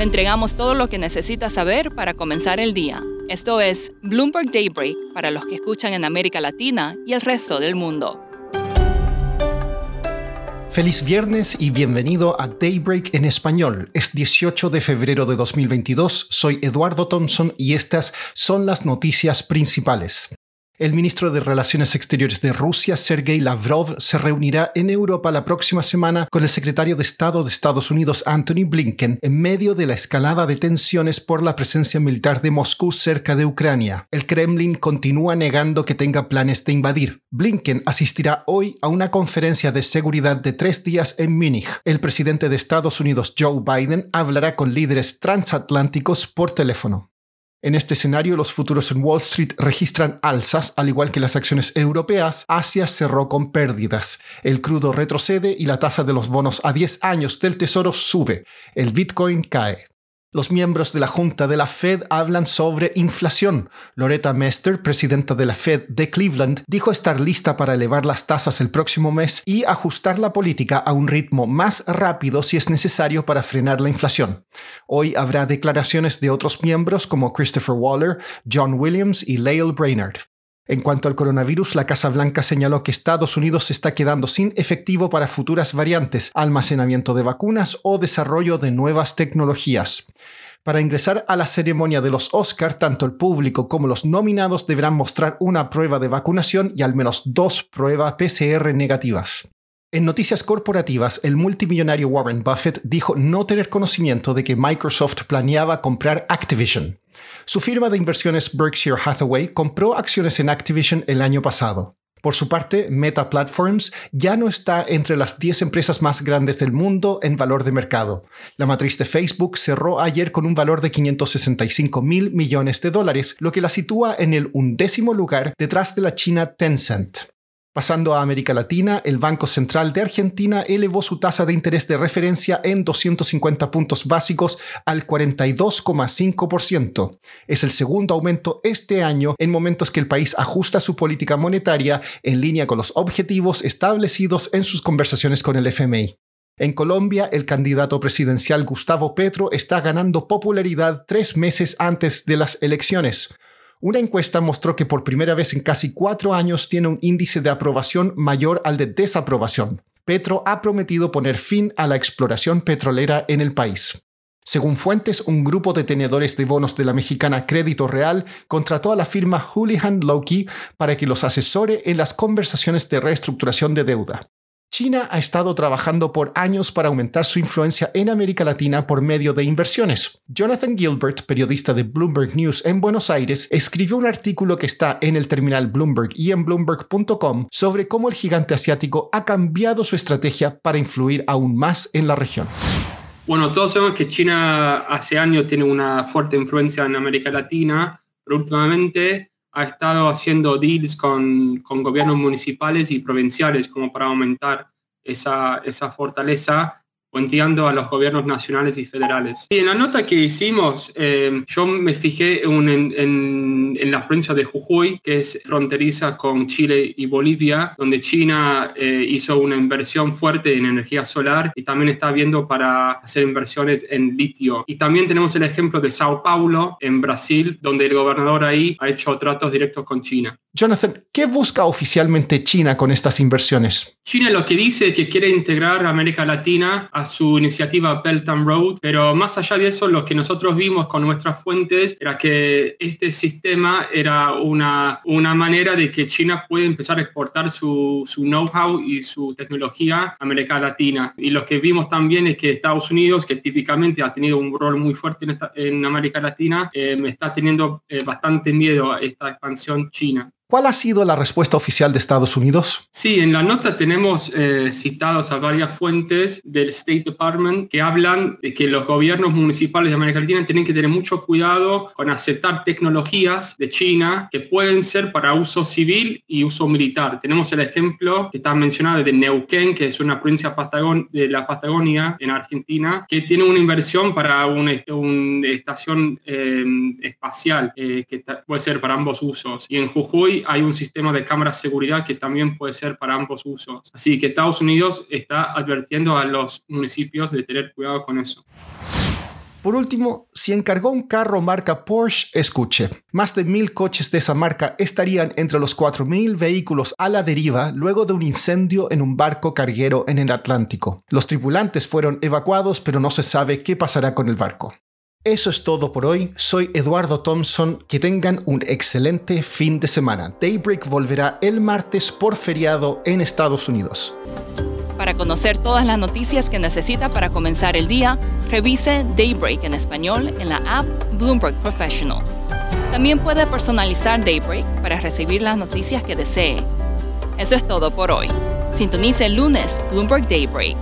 Le entregamos todo lo que necesita saber para comenzar el día. Esto es Bloomberg Daybreak para los que escuchan en América Latina y el resto del mundo. Feliz viernes y bienvenido a Daybreak en español. Es 18 de febrero de 2022, soy Eduardo Thompson y estas son las noticias principales. El ministro de Relaciones Exteriores de Rusia, Sergei Lavrov, se reunirá en Europa la próxima semana con el secretario de Estado de Estados Unidos, Anthony Blinken, en medio de la escalada de tensiones por la presencia militar de Moscú cerca de Ucrania. El Kremlin continúa negando que tenga planes de invadir. Blinken asistirá hoy a una conferencia de seguridad de tres días en Múnich. El presidente de Estados Unidos, Joe Biden, hablará con líderes transatlánticos por teléfono. En este escenario, los futuros en Wall Street registran alzas, al igual que las acciones europeas. Asia cerró con pérdidas. El crudo retrocede y la tasa de los bonos a 10 años del Tesoro sube. El Bitcoin cae. Los miembros de la Junta de la Fed hablan sobre inflación. Loretta Mester, presidenta de la Fed de Cleveland, dijo estar lista para elevar las tasas el próximo mes y ajustar la política a un ritmo más rápido si es necesario para frenar la inflación. Hoy habrá declaraciones de otros miembros como Christopher Waller, John Williams y Lael Brainerd. En cuanto al coronavirus, la Casa Blanca señaló que Estados Unidos se está quedando sin efectivo para futuras variantes, almacenamiento de vacunas o desarrollo de nuevas tecnologías. Para ingresar a la ceremonia de los Oscar, tanto el público como los nominados deberán mostrar una prueba de vacunación y al menos dos pruebas PCR negativas. En noticias corporativas, el multimillonario Warren Buffett dijo no tener conocimiento de que Microsoft planeaba comprar Activision. Su firma de inversiones Berkshire Hathaway compró acciones en Activision el año pasado. Por su parte, Meta Platforms ya no está entre las 10 empresas más grandes del mundo en valor de mercado. La matriz de Facebook cerró ayer con un valor de 565 mil millones de dólares, lo que la sitúa en el undécimo lugar detrás de la China Tencent. Pasando a América Latina, el Banco Central de Argentina elevó su tasa de interés de referencia en 250 puntos básicos al 42,5%. Es el segundo aumento este año en momentos que el país ajusta su política monetaria en línea con los objetivos establecidos en sus conversaciones con el FMI. En Colombia, el candidato presidencial Gustavo Petro está ganando popularidad tres meses antes de las elecciones. Una encuesta mostró que por primera vez en casi cuatro años tiene un índice de aprobación mayor al de desaprobación. Petro ha prometido poner fin a la exploración petrolera en el país. Según fuentes, un grupo de tenedores de bonos de la mexicana Crédito Real contrató a la firma Houlihan Lokey para que los asesore en las conversaciones de reestructuración de deuda. China ha estado trabajando por años para aumentar su influencia en América Latina por medio de inversiones. Jonathan Gilbert, periodista de Bloomberg News en Buenos Aires, escribió un artículo que está en el terminal Bloomberg y en bloomberg.com sobre cómo el gigante asiático ha cambiado su estrategia para influir aún más en la región. Bueno, todos sabemos que China hace años tiene una fuerte influencia en América Latina, pero últimamente ha estado haciendo deals con, con, gobiernos municipales y provinciales como para aumentar esa, esa fortaleza puenteando a los gobiernos nacionales y federales. Y en la nota que hicimos, eh, yo me fijé en, en, en, la provincia de Jujuy, que es fronteriza con Chile y Bolivia, donde China eh, hizo una inversión fuerte en energía solar y también está viendo para hacer inversiones en litio. Y también tenemos el ejemplo de Sao Paulo, en Brasil, donde el gobernador ahí ha hecho tratos directos con China. Jonathan, ¿qué busca oficialmente China con estas inversiones? China lo que dice es que quiere integrar a América Latina a su iniciativa Belt and Road, pero más allá de eso, lo que nosotros vimos con nuestras fuentes era que este sistema era una, una manera de que China puede empezar a exportar su, su know-how y su tecnología a América Latina. Y lo que vimos también es que Estados Unidos, que típicamente ha tenido un rol muy fuerte en, en América Latina, eh, está teniendo eh, bastante miedo a esta expansión china. ¿Cuál ha sido la respuesta oficial de Estados Unidos? Sí, en la nota tenemos eh, citados a varias fuentes del State Department que hablan de que los gobiernos municipales de América Latina tienen que tener mucho cuidado con aceptar tecnologías de China que pueden ser para uso civil y uso militar. Tenemos el ejemplo que está mencionado de Neuquén, que es una provincia de la Patagonia en Argentina, que tiene una inversión para una, estación eh, espacial eh, que puede ser para ambos usos. Y en Jujuy hay un sistema de cámaras de seguridad que también puede ser para ambos usos. Así que Estados Unidos está advirtiendo a los municipios de tener cuidado con eso. Por último, si encargó un carro marca Porsche, escuche. Más de mil coches de esa marca estarían entre los 4.000 vehículos a la deriva luego de un incendio en un barco carguero en el Atlántico. Los tripulantes fueron evacuados, pero no se sabe qué pasará con el barco. Eso es todo por hoy. Soy Eduardo Thompson. Que tengan un excelente fin de semana. Daybreak volverá el martes por feriado en Estados Unidos. Para conocer todas las noticias que necesita para comenzar el día, revise Daybreak en español en la app Bloomberg Professional. También puede personalizar Daybreak para recibir las noticias que desee. Eso es todo por hoy. Sintonice el lunes Bloomberg Daybreak